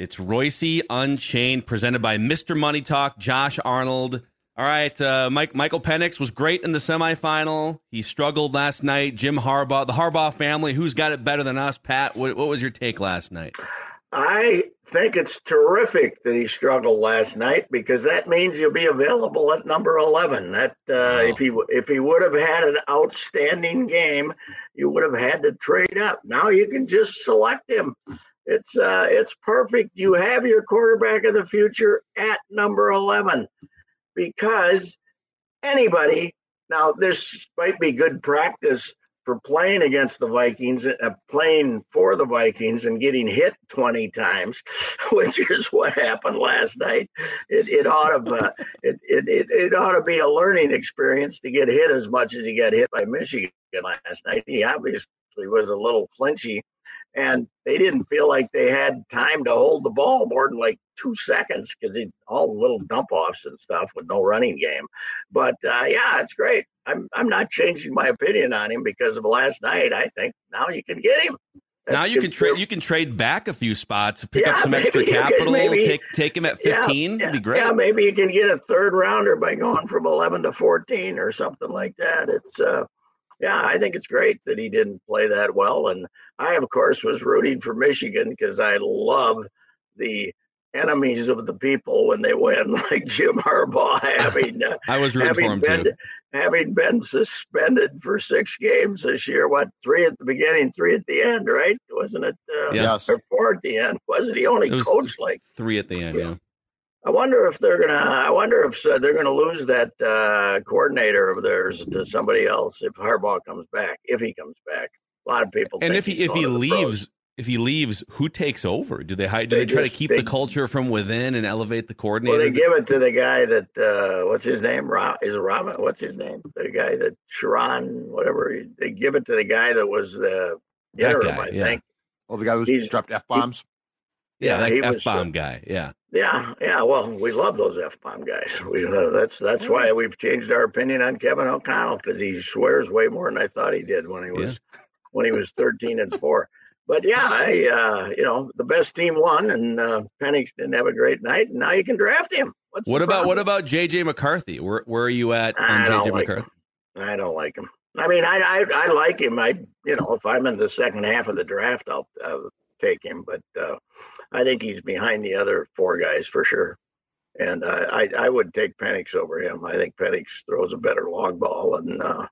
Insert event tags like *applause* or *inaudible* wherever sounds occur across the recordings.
It's Reusse Unchained, presented by Mr. Money Talk, Josh Arnold. All right, uh, Mike Michael Penix was great in the semifinal. He struggled last night. Jim Harbaugh, the Harbaugh family, who's got it better than us? Pat, what, what was your take last night? I think it's terrific that he struggled last night because that means he'll be available at number eleven. That uh, wow. if he if he would have had an outstanding game, you would have had to trade up. Now you can just select him it's uh, it's perfect. You have your quarterback of the future at number eleven because anybody now this might be good practice for playing against the Vikings, uh, playing for the Vikings, and getting hit twenty times, *laughs* which is what happened last night. It, it ought to uh, it, it, it it ought to be a learning experience to get hit as much as he got hit by Michigan last night. He obviously was a little flinchy and they didn't feel like they had time to hold the ball more than like two seconds because all little dump offs and stuff with no running game. But uh, yeah, it's great. I'm I'm not changing my opinion on him because of last night. I think now you can get him. Now you can trade. You can trade back a few spots, pick yeah, up some *laughs* extra capital, maybe, take take him at fifteen. Yeah, be great. Yeah, maybe you can get a third rounder by going from eleven to fourteen or something like that. It's uh, yeah, I think it's great that he didn't play that well. And I, of course, was rooting for Michigan because I love the enemies of the people when they win, *laughs* like Jim Harbaugh having. Uh, *laughs* I was rooting for him been, too. Having been suspended for six games this year, what three at the beginning, three at the end, right? Wasn't it? Uh, yes. Or four at the end? Wasn't he only coached like three at the end? yeah. yeah. I wonder if they're gonna. I wonder if uh, they're gonna lose that uh, coordinator of theirs to somebody else if Harbaugh comes back. If he comes back, a lot of people. And if he if he leaves, if he leaves, who takes over? Do they do they, they try just, to keep they, the culture from within and elevate the coordinator? Well, they give it to the guy that uh, what's his name? Rob is it Robin? What's his name? The guy that Sherrone, whatever. They give it to the guy that was the interim. Guy, I yeah. think. Oh, the guy who dropped f bombs. Yeah, yeah that f bomb uh, guy. Yeah. Yeah, yeah. Well, we love those f bomb guys. *laughs* We uh, that's that's why we've changed our opinion on Kevin O'Connell because he swears way more than I thought he did when he was yeah. when he was thirteen and four. But yeah, I uh, you know the best team won, and uh, Penix didn't have a great night, and now you can draft him. What's what about what about JJ McCarthy? Where where are you at on JJ like McCarthy? Him. I don't like him. I mean, I, I I like him. I you know if I'm in the second half of the draft, I'll, I'll take him. But uh, I think he's behind the other four guys for sure. And uh, I, I would take Penix over him. I think Penix throws a better long ball. And, uh,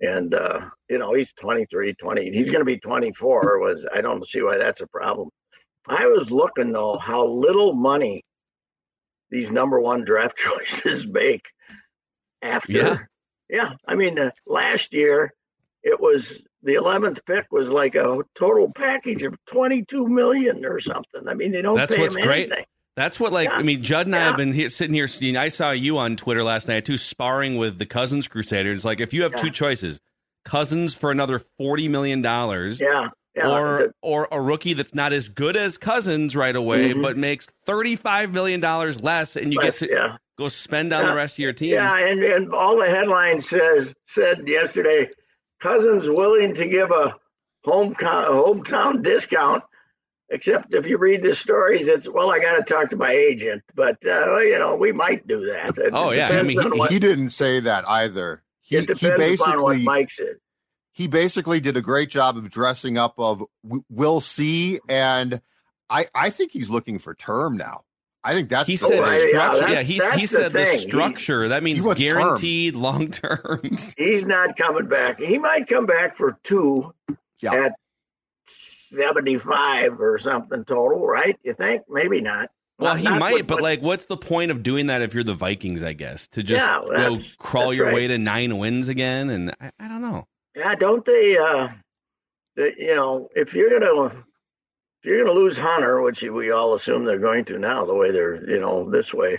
and uh, you know, he's 23, 20. He's going to be 24. Was I don't see why that's a problem. I was looking, though, how little money these number one draft *laughs* choices make after. Yeah. Yeah. I mean, uh, last year it was the 11th pick was like a total package of 22 million or something. I mean, they don't That's pay what's him great. anything. That's what, like, yeah. I mean, Judd and yeah. I have been here, sitting here. I saw you on Twitter last night too, sparring with the Cousins Crusaders. Like, if you have yeah. two choices, Cousins for another forty million dollars, yeah, or or a rookie that's not as good as Cousins right away, mm-hmm. but makes thirty five million dollars less, and you less, get to go spend on the rest of your team. Yeah, and, and all the headlines says said yesterday Cousins willing to give a home hometown discount. Except if you read the stories, it's well, I got to talk to my agent, but uh, you know we might do that. It oh yeah, I mean he, what, he, didn't say that either. He, it depends he basically, what Mike said. He basically did a great job of dressing up of we'll see, and I I think he's looking for term now. I think that's he said right. structure. Yeah, yeah he, he said the, the structure. He, that means guaranteed long term. *laughs* He's not coming back. He might come back for two yeah. at seventy five or something total, right? You think? Maybe not. Well, not, he not might, what, but like, what's the point of doing that if you're the Vikings? I guess to just yeah, go crawl your right. way to nine wins again, and I, I don't know. Yeah, don't they? uh You know, if you're gonna if you're going to lose Hunter, which we all assume they're going to now, the way they're you know this way,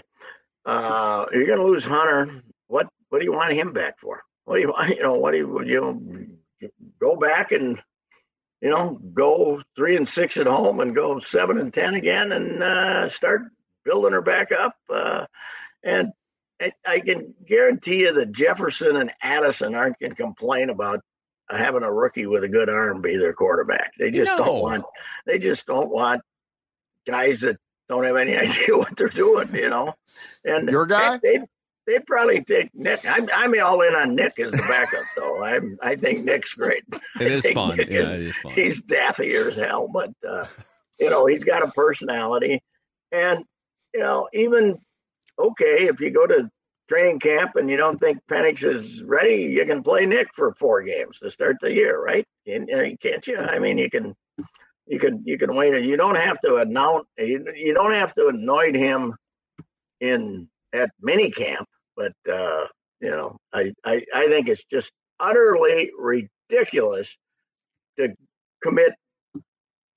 uh, you're going to lose Hunter. What what do you want him back for? What do you want? *laughs* You know what do you you know go back and you know go three and six at home and go seven and ten again and uh, start building her back up. Uh, and I, I can guarantee you that Jefferson and Addison aren't going to complain about having a rookie with a good arm be their quarterback. They just No. don't want. They just don't want guys that don't have any *laughs* idea what they're doing. You know, and Your guy? They they probably take Nick. I'm I'm all in on Nick as the backup though. I am I think Nick's great. *laughs* It is fun. Nick Yeah, is- it is fun. He's daffy as hell, but uh, you know he's got a personality, and you know even okay if you go to training camp and you don't think Penix is ready, you can play Nick for four games to start the year, right? Can, can't you? I mean, you can, you can, you can wait. And you don't have to announce. You, don't have to anoint him in at mini camp, but uh, you know, I, I, I think it's just utterly ridiculous to commit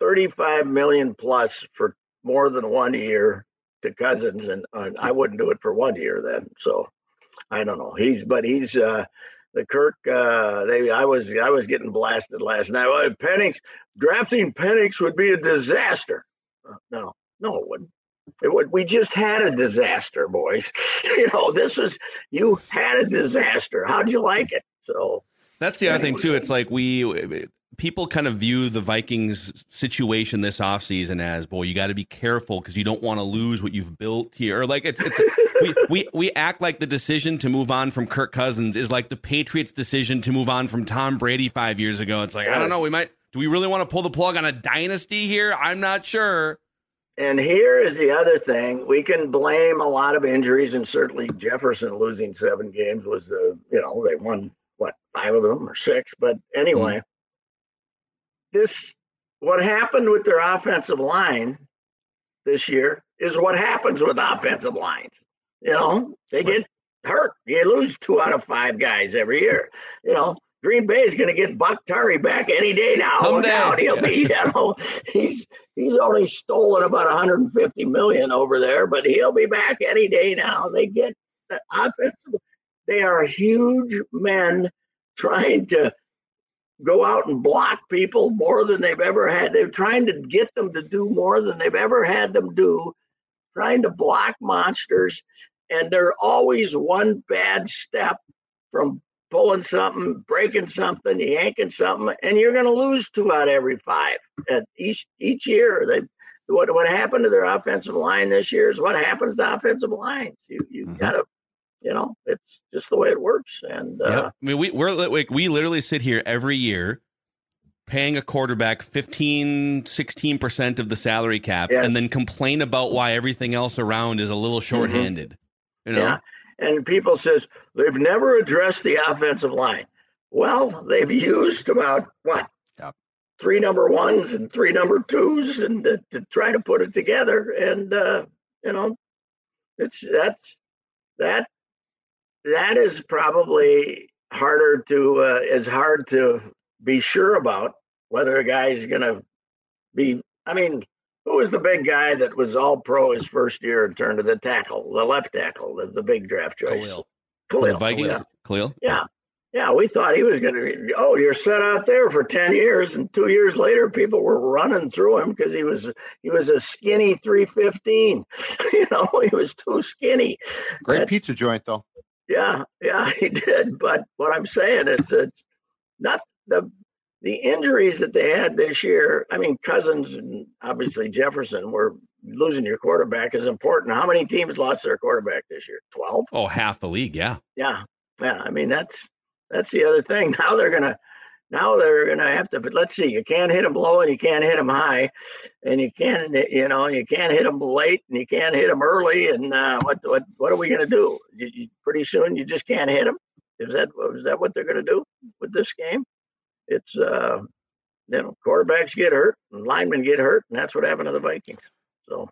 35 million plus for more than one year to Cousins, and, I wouldn't do it for one year then. So I don't know. He's but he's uh, the Kirk. Uh, they I was I was getting blasted last night. Well, Penix drafting Penix would be a disaster. Uh, no, no, it wouldn't. It would. We just had a disaster, boys. *laughs* you know, this is you had a disaster. How'd you like it? So That's the other thing too. It's like we people kind of view the Vikings situation this offseason as, boy, you got to be careful because you don't want to lose what you've built here. Like it's it's *laughs* we, we we act like the decision to move on from Kirk Cousins is like the Patriots' decision to move on from Tom Brady five years ago. It's like I don't know. We might. Do we really want to pull the plug on a dynasty here? I'm not sure. And here is the other thing: we can blame a lot of injuries, and certainly Jefferson losing seven games was, uh, you know, they won what five of them or six. But anyway, this what happened with their offensive line this year is what happens with offensive lines. You know, they get hurt. You lose two out of five guys every year. You know, Green Bay is going to get Bakhtiari back any day now. *laughs* Someday. out, he'll be. You know, he's he's only stolen about 150 million over there, but he'll be back any day now. They get the offensive. They are huge men trying to go out and block people more than they've ever had. They're trying to get them to do more than they've ever had them do, trying to block monsters. And they're always one bad step from pulling something, breaking something, yanking something, and you're going to lose two out of every five at each each year. They what what happened to their offensive line this year is what happens to offensive lines. You you Mhm. got to, you know, it's just the way it works. And uh, Yep. I mean, we we're like we literally sit here every year paying a quarterback 15 16% of the salary cap Yes. and then complain about why everything else around is a little shorthanded. You know? Yeah. And people says they've never addressed the offensive line. Well, they've used about what? Yep. Three number ones and three number twos and to, to try to put it together. And uh, you know, it's that's that that is probably harder to uh, is hard to be sure about whether a guy is going to be. I mean, who was the big guy that was all pro his first year and turned to the tackle, the left tackle, the, the big draft choice? Kalil. For the Vikings, Yeah. Kalil. yeah. Yeah, we thought he was going to be, oh, you're set out there for 10 years. And two years later, people were running through him because he was he was a skinny 315. *laughs* you know, he was too skinny. Great That- pizza joint, though. Yeah, yeah, he did. But what I'm saying is, it's not the the injuries that they had this year. I mean, Cousins and obviously Jefferson were losing your quarterback is important. How many teams lost their quarterback this year? Twelve. Oh, half the league. Yeah. Yeah, yeah. I mean, that's that's the other thing. *laughs* Now they're gonna now they're gonna have to. But let's see, you can't hit them low and you can't hit them high, and you can't you know you can't hit them late and you can't hit them early. And uh, what what what are we gonna do? You, you, pretty soon you just can't hit them. Is that is that what they're gonna do with this game? It's uh, you know quarterbacks get hurt and linemen get hurt, and that's what happened to the Vikings. So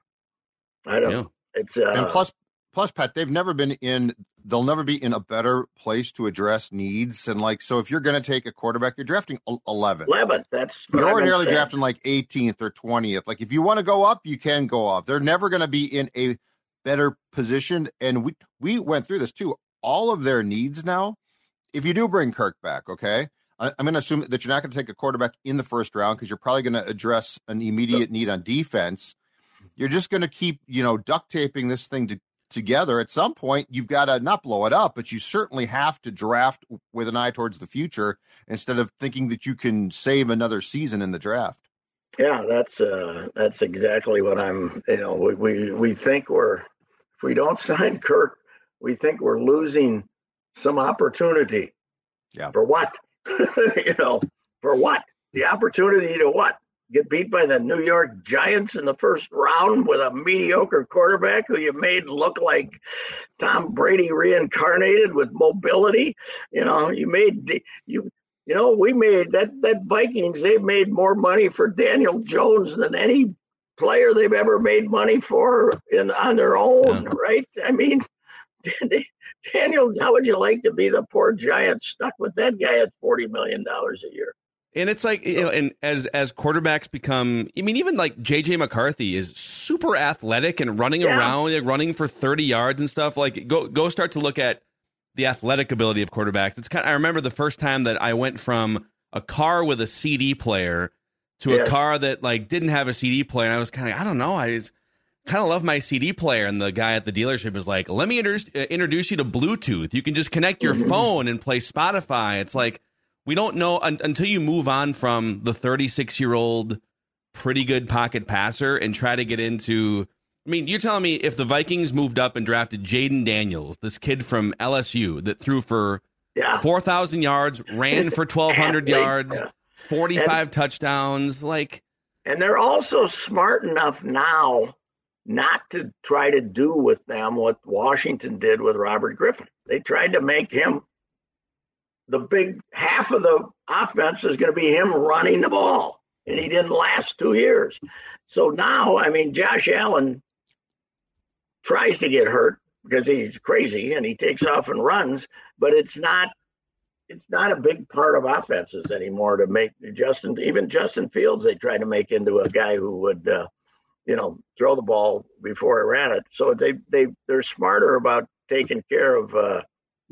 I don't. Yeah. It's uh, and plus, plus, Pat, they've never been in. They'll never be in a better place to address needs. And like, so if you're going to take a quarterback, you're drafting 11th. 11th. That's you're ordinarily drafting like 18th or 20th. Like, if you want to go up, you can go up. They're never going to be in a better position. And we we went through this too. All of their needs now. If you do bring Kirk back, okay, I, am going to assume that you're not going to take a quarterback in the first round because you're probably going to address an immediate need on defense. You're just going to keep, you know, duct taping this thing to, together. At some point, you've got to not blow it up, but you certainly have to draft with an eye towards the future instead of thinking that you can save another season in the draft. Yeah, that's uh, that's exactly what I'm. You know, we, we we think we're if we don't *laughs* sign Kirk, we think we're losing some opportunity. Yeah. For what? *laughs* you know, for what? The opportunity to what? Get beat by the New York Giants in the first round with a mediocre quarterback who you made look like Tom Brady reincarnated with mobility. You know, you made you you know, we made that that Vikings, they made more money for Daniel Jones than any player they've ever made money for in on their own, yeah. right? I mean, Daniel, how would you like to be the poor giant stuck with that guy at forty million dollars a year? And it's like you know, and as as quarterbacks become, I mean, even like JJ McCarthy is super athletic and running yeah. around, like running for thirty yards and stuff. Like go go start to look at the athletic ability of quarterbacks. It's kind. Of, I remember the first time that I went from a car with a CD player to yes. a car that like didn't have a CD player, and I was kind of I don't know, I was kind of love my CD player. And the guy at the dealership is like, let me introduce, uh, introduce you to Bluetooth. You can just connect your mm-hmm. phone and play Spotify. It's like, we don't know un- until you move on from the 36 year old pretty good pocket passer and try to get into. I mean, you're telling me if the Vikings moved up and drafted Jayden Daniels, this kid from LSU that threw for yeah. 4,000 yards, ran for 1,200 *laughs* yards, 45 and, touchdowns, like. And they're also smart enough now not to try to do with them what Washington did with Robert Griffin. They tried to make him the big half of the offense is going to be him running the ball, and he didn't last two years. So now, I mean, Josh Allen tries to get hurt because he's crazy and he takes off and runs, but it's not it's not a big part of offenses anymore to make Justin even Justin Fields they try to make into a guy who would uh, you know, throw the ball before he ran it. So they they they're smarter about taking care of uh,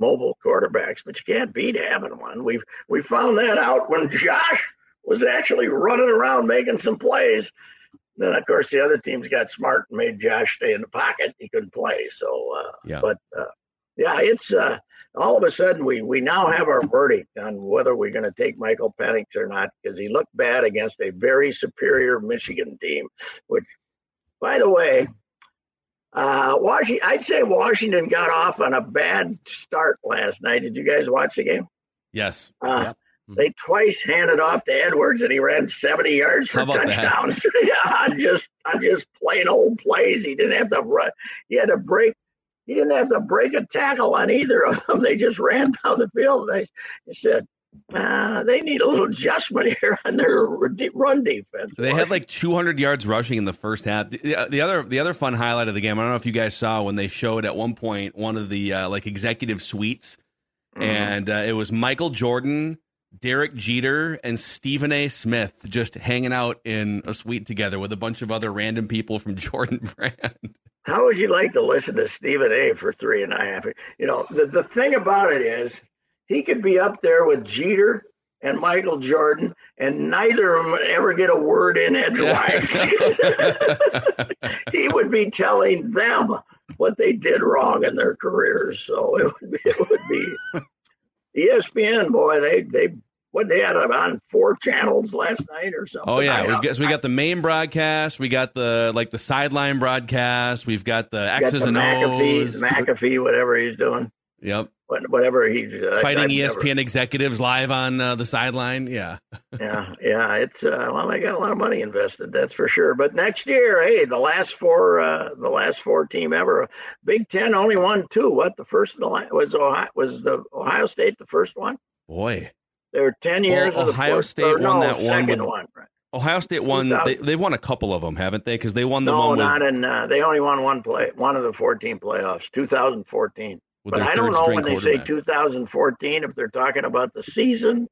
mobile quarterbacks, but you can't beat having one. We've we found that out when Josh was actually running around making some plays. Then of course the other teams got smart and made Josh stay in the pocket. He couldn't play. So uh, yeah, but uh, yeah, it's uh, all of a sudden we we now have our verdict on whether we're going to take Michael Penix or not because he looked bad against a very superior Michigan team, which by the way, uh, Washington, I'd say Washington got off on a bad start last night. Did you guys watch the game? Yes. Uh, yep. They twice handed off to Edwards, and he ran seventy yards for touchdowns. *laughs* yeah, on just on just plain old plays. He didn't have to run. He had to break. He didn't have to break a tackle on either of them. They just ran down the field. They, they said, uh, they need a little adjustment here *laughs* on their run defense. They had like 200 yards rushing in the first half. The, the, other the other fun highlight of the game, I don't know if you guys saw when they showed at one point one of the uh, like executive suites, mm-hmm. and uh, it was Michael Jordan, Derek Jeter, and Stephen A. Smith just hanging out in a suite together with a bunch of other random people from *laughs* Jordan Brand. How would you like to listen to Stephen A. for three and a half? You know, the, the thing about it is he could be up there with Jeter and Michael Jordan, and neither of them would ever get a word in edgewise. *laughs* he would be telling them what they did wrong in their careers. So it would be, it would be ESPN. Boy, they they what they had on four channels last night or something. Oh yeah, we've got, so we got the main broadcast, we got the like the sideline broadcast, we've got the X's got the and O's, McAfee, whatever he's doing. Yep whatever he uh, fighting ESPN never, executives live on uh, the sideline. Yeah, *laughs* yeah, yeah. It's uh, well, they got a lot of money invested, that's for sure. But next year, hey, the last four, uh, the last four team ever, Big Ten only won two. What the first was Ohio was the Ohio State the first one? Boy, there were ten years. Well, Ohio State won no, that one. With, one right. Ohio State won. They, they've won a couple of them, haven't they? Because they won the no, one. not with, in. Uh, they only won one play, one of the 14 playoffs, 2014. But I don't know when they say 2014 if they're talking about the season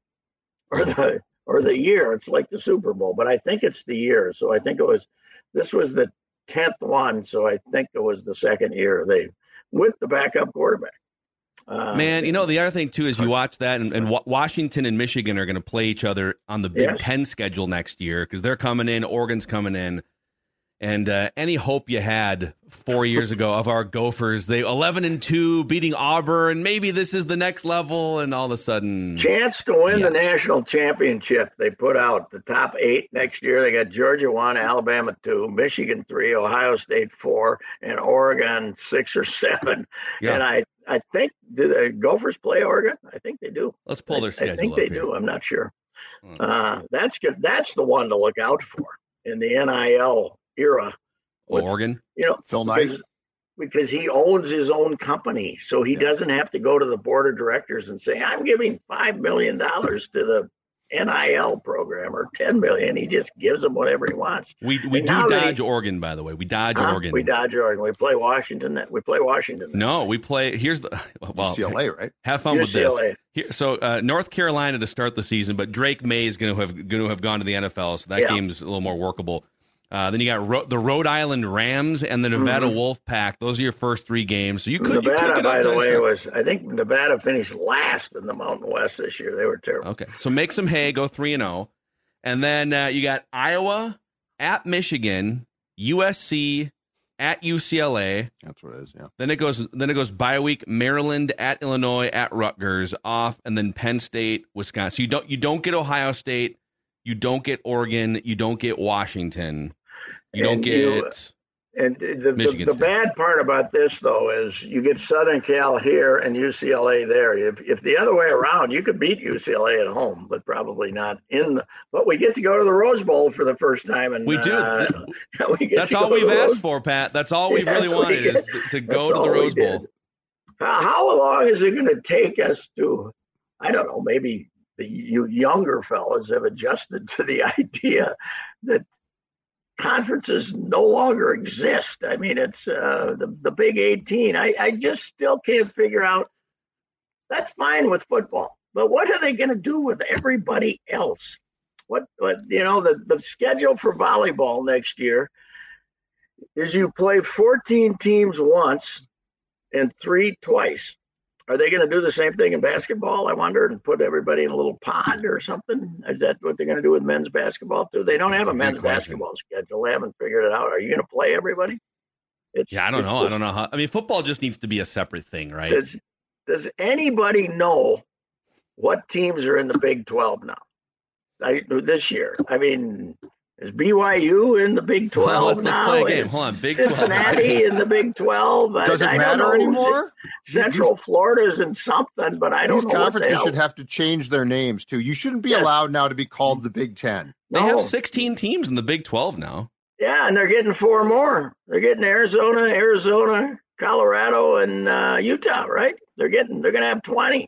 or the or the year. It's like the Super Bowl, but I think it's the year. So I think it was. This was the tenth one, so I think it was the second year they with the backup quarterback. Uh, Man, you know the other thing too is you watch that, and, and Washington and Michigan are going to play each other on the Big yes. Ten schedule next year because they're coming in. Oregon's coming in, and uh, any hope you had four years ago of our Gophers, they eleven and two, beating Auburn. Maybe this is the next level, and all of a sudden, chance to win yeah. the national championship. They put out the top eight next year. They got Georgia one, Alabama two, Michigan three, Ohio State four, and Oregon six or seven. Yeah. And I, I think do the Gophers play Oregon? I think they do. Let's pull their I, schedule. I think they here. do. I'm not sure. Hmm. Uh, that's good. That's the one to look out for in the NIL era. With, Oregon, you know, Phil Knight, because, because, he owns his own company, so he yeah. doesn't have to go to the board of directors and say, "I'm giving five million dollars to the NIL program or ten million. He just gives them whatever he wants. We we and do dodge he, Oregon, by the way. We dodge huh? Oregon. We dodge Oregon. We play Washington. That we play Washington. No, we play. Here's the *laughs* well, UCLA, right? Have fun UCLA. with this. Here, so uh, North Carolina to start the season, but Drake Maye is going to have going to have gone to the NFL, so that yeah. game's a little more workable. Uh, then you got Ro- the Rhode Island Rams and the Nevada mm-hmm. Wolf Pack. Those are your first three games. So you could Nevada, you could by the way, start. was I think Nevada finished last in the Mountain West this year. They were terrible. Okay, so make some hay, go three and zero, oh. and then uh, you got Iowa at Michigan, USC at UCLA. That's what it is. Yeah. Then it goes. Then it goes bye week. Maryland at Illinois at Rutgers off, and then Penn State, Wisconsin. So you don't you don't get Ohio State. You don't get Oregon. You don't get Washington. You don't get. You, and the, the, the, bad part about this, though, is you get Southern Cal here and UCLA there. If, if the other way around, you could beat UCLA at home, but probably not in. The, but we get to go to the Rose Bowl for the first time, and we do. Uh, we *laughs* that's all we've asked Rose. for, Pat. That's all we've yes, really wanted we is to, to go to the Rose Bowl. How, how long is it going to take us to? I don't know. Maybe the you younger fellas have adjusted to the *laughs* idea that conferences no longer exist. I mean, it's uh, the the Big 18. I, I just still can't figure out. That's fine with football, but what are they going to do with everybody else? What, what you know, the the schedule for volleyball next year is you play 14 teams once and three twice. Are they going to do the same thing in basketball? I wonder, and put everybody in a little pod or something. Is that what they're going to do with men's basketball too? They don't have a, men's basketball schedule. They haven't figured it out. Are you going to play everybody? It's, yeah, I don't know. Just, I don't know how. I mean, football just needs to be a separate thing, right? Does Does anybody know what teams are in the Big Twelve now? I, this year. I mean, is BYU *laughs* *laughs* in the Big Twelve let's, now? Let's play a game. Hold on, Big Cincinnati in the Big Twelve. Does it matter anymore? Central Florida's in something, but I don't These know. These conferences should have to change their names too. You shouldn't be yes. allowed now to be called the Big Ten. They no. have 16 teams in the Big 12 now. Yeah, and they're getting four more. They're getting Arizona, Arizona, Colorado, and uh, Utah. Right? They're getting. They're going to have 20.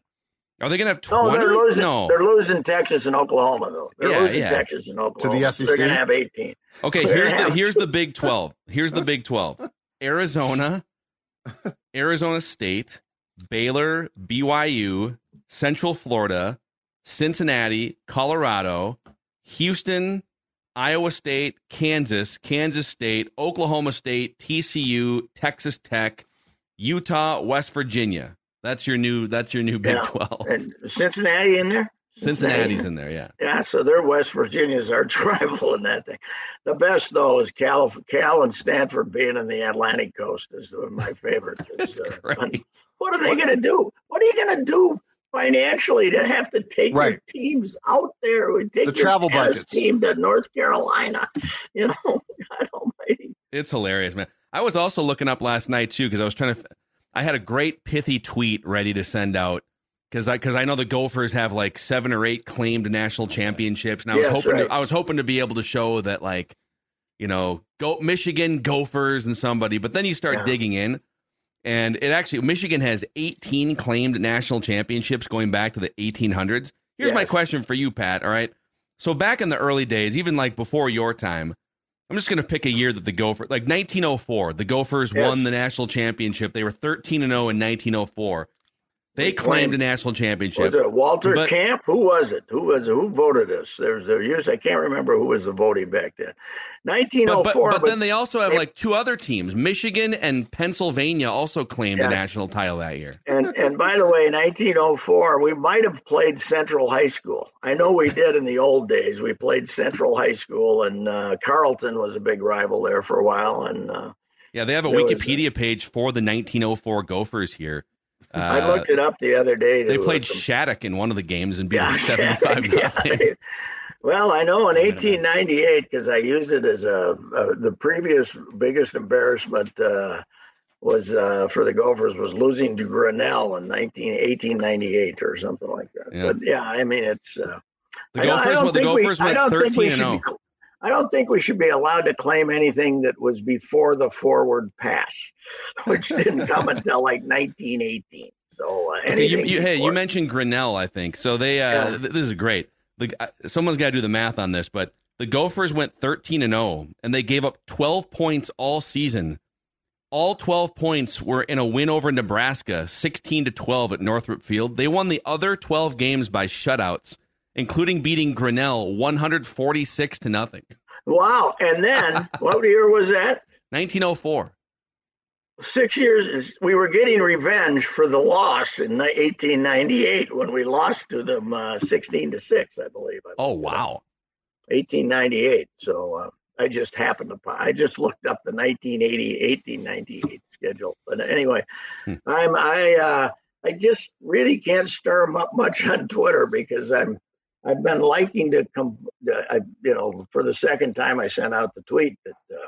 Are they going to have 20? No, they're losing, no. They're losing Texas and Oklahoma, though. They're yeah, losing yeah. Texas and Oklahoma. To the SEC? They're going to have 18. Okay, here's the here's the Big 12. Here's the Big 12. Arizona, *laughs* Arizona State, Baylor, BYU, Central Florida, Cincinnati, Colorado, Houston, Iowa State, Kansas, Kansas State, Oklahoma State, TCU, Texas Tech, Utah, West Virginia. That's your new. That's your new Big yeah. Twelve. And Cincinnati in there. Cincinnati's in there, yeah. Yeah, so they're West Virginia's our *laughs* rival in that thing. The best though is Cal, Cal and Stanford being in the Atlantic Coast is my favorite. *laughs* That's uh, great. What are they going to do? What are you going to do financially to have to take right. your teams out there? We take the travel budget team to North Carolina. You know, *laughs* God Almighty. It's hilarious, man. I was also looking up last night too because I was trying to. I had a great pithy tweet ready to send out because I because I know the Gophers have like seven or eight claimed national championships, and I was hoping right. to, I was hoping to be able to show that like you know go Michigan Gophers and somebody, but then you start Yeah. digging in, and it actually Michigan has 18 claimed national championships going back to the 1800s. Here's my question for you, Pat. All right, So back in the early days, even like before your time, I'm just going to pick a year that the Gophers, like 1904, the Gophers Yes. won the national championship. They were 13 and 0 in 1904. They claimed a national championship. Was it Walter But- Camp? Who was it? Who was it? Who voted us? There's there years I can't remember who was the voting back then. But, 1904. but, but then they also have they- like two other teams. Michigan and Pennsylvania also claimed Yeah. a national title that year. and and by the way, 1904, we might have played Central High School. I know we did in the old days. We played Central High School, and uh, Carleton was a big rival there for a while. And uh, Yeah, they have a There was a- Wikipedia page for the 1904 Gophers here. Uh, I looked it up the other day. they uh, played Shattuck in one of the games and beat Yeah, them *laughs* 75 *laughs* yeah. nothing. Well, I know in Wait a minute. 1898 because I used it as a, uh the previous biggest embarrassment uh, was uh, for the Gophers was losing to Grinnell in 19, 1898 or something like that. Yeah. But yeah, I mean it's uh, The I don't- I Gophers, don't well, the we- Gophers I went don't think 13 we and oh. should 0. be- I don't think we should be allowed to claim anything that was before the forward pass, *laughs* which didn't come *laughs* until like 1918. So uh, Okay, you, you, hey, you mentioned Grinnell, I think. So they, uh, Yeah. th- this is great. The, uh, someone's got to do the math on this, but the Gophers went 13 and 0, and they gave up 12 points all season. All 12 points were in a win over Nebraska, 16 to 12 at Northrop Field. They won the other 12 games by shutouts, including beating Grinnell 146 to nothing. Wow! And then *laughs* what year was that? 1904. six years we were getting revenge for the loss in 1898 when we lost to them uh, 16 to 6 i believe Oh wow. 1898 so uh, i just happened to i just looked up the 1980 1898 schedule but anyway Hmm. i'm i uh i just really can't stir them up much on twitter because i'm i've been liking to come I, you know for the second time i sent out the tweet that uh,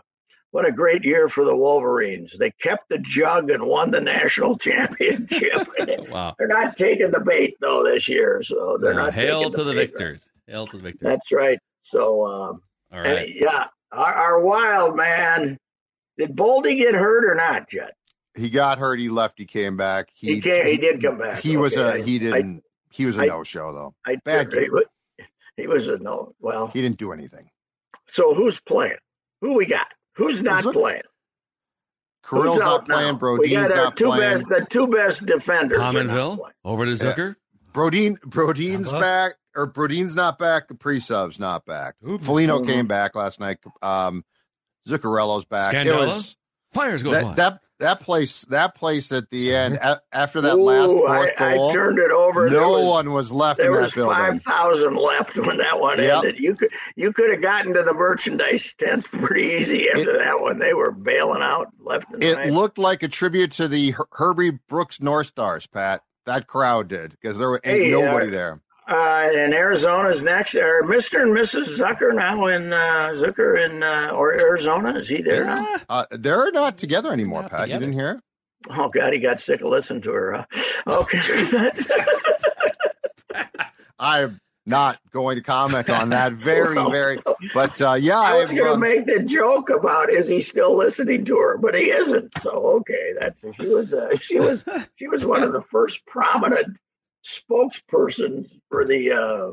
what a great year for the Wolverines. They kept the jug and won the national *laughs* championship. *laughs* Wow. they're not taking the bait though this year, so they're Uh, not. hail to the bait. victors. Hail to the victors. That's right. So, um, All and, yeah, our, our wild man. Did Boldy get hurt or not, Judd? He got hurt. He left. He came back. He, he, came, he did come back. He was a. He didn't. He was a I- no show though. I, bad he, game. was, he was a no. Well, He didn't do anything. so who's playing? Who we got? Who's not Zucker. playing? Who's Carill's not out now? playing. we Brodin's got our not two playing. best, the two best defenders. Commonville over to Zucker. Brodin. Brodin's Tampa. back. Or Brodin's not back. Kaprizov's not back. Oops. Foligno Mhm. came back last night. Um, Zuccarello's back. It Scandella? was Fires go that, that that place. That place at the end a, after that Ooh, last I, fourth I goal. turned it over. No was- one was left There in was building. five thousand left when that one Yep. ended. You could you could have gotten to the merchandise tent pretty easy after that one. They were bailing out left and It right. looked like a tribute to the Her- Herbie Brooks North Stars, Pat. That crowd did because there ain't Hey, nobody uh, there. Uh, and Arizona's next. Are Mister and Mrs. Zucker now in uh, Zucker in uh, or Arizona? Is he there now? Yeah. Uh, they're not together anymore, Not Pat. together. You didn't hear? Oh God, he got sick of listening to her. Huh? Okay. *laughs* I'm not going to comment on that. Very, *laughs* Well, very. But uh, yeah, I was going to uh, make the joke about is he still listening to her, but he isn't. So okay, that's she was uh, she was she was one of the first prominent spokespersons for the uh,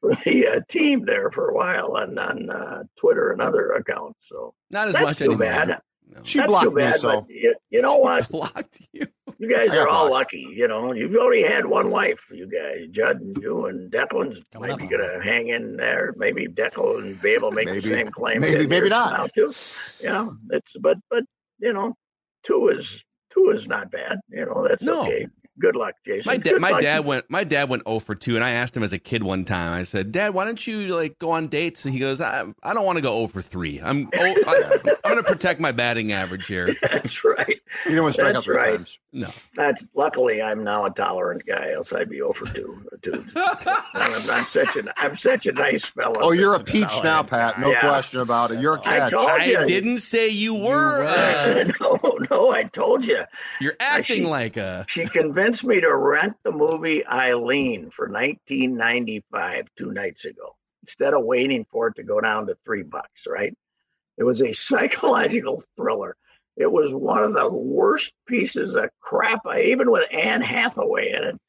for the uh, team there for a while on on uh, Twitter and other accounts. So Not as that's much too anymore. bad. No. she that's blocked too bad. me, so you, you know *laughs* what? blocked you. You guys I got are all lucky. You know, you've only had one wife. You guys, Judd and you and Declan's Coming maybe up. going to hang in there. Maybe Declan and be able to make Maybe. the same claim. Maybe, maybe not. from Now too. You know, it's but but you know, two is two is not bad. You know, that's No. okay. Good luck, Jason. My dad, my luck. dad went. My dad went 0 for 2, and I asked him as a kid one time. I said, "Dad, why don't you like go on dates?" And he goes, "I, I don't want to go 0 for 3. I'm *laughs* oh, I, I'm going to protect my batting average here." *laughs* That's right. you didn't want to strike out three right. times. No, That's luckily I'm now a tolerant guy. Else I'd be over two. two. *laughs* I'm, I'm such an I'm such a nice fellow. Oh, you're a peach now, Pat. No Yeah. question about it. You're a I catch. told I you. didn't say you were. were. Uh, no, no, I told you. you're acting Actually- like a. She convinced me to rent the movie Eileen for 1995 two nights ago instead of waiting for it to go down to three bucks. Right? It was a *laughs* psychological thriller. It was one of the worst pieces of crap. I even with Anne Hathaway in it.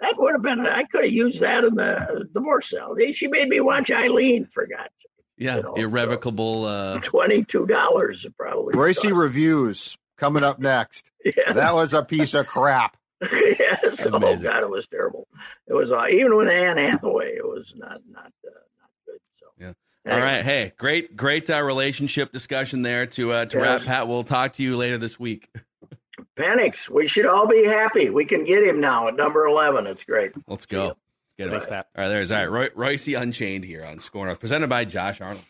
that would have been. I could have used that in the divorce cell. She made me watch Eileen for God's sake. Yeah, You know, irrevocable. Uh, Twenty two dollars probably. Reusse cost. reviews coming up next. *laughs* Yeah. That was a piece of crap. *laughs* yes. Oh Amazing. God, it was terrible. It was uh, even with Anne Hathaway, it was not not uh, not good. So Yeah. Anyway, all right. Hey, great, great uh, relationship discussion there to uh, to wrap. Pat, we'll talk to you later this week. *laughs* Penix, we should all be happy. We can get him now at number eleven. It's great. Let's go. Let's get it. Thanks, Pat. All right, there's all right. Roy, Reusse Unchained here on Score North, presented by Josh Arnold.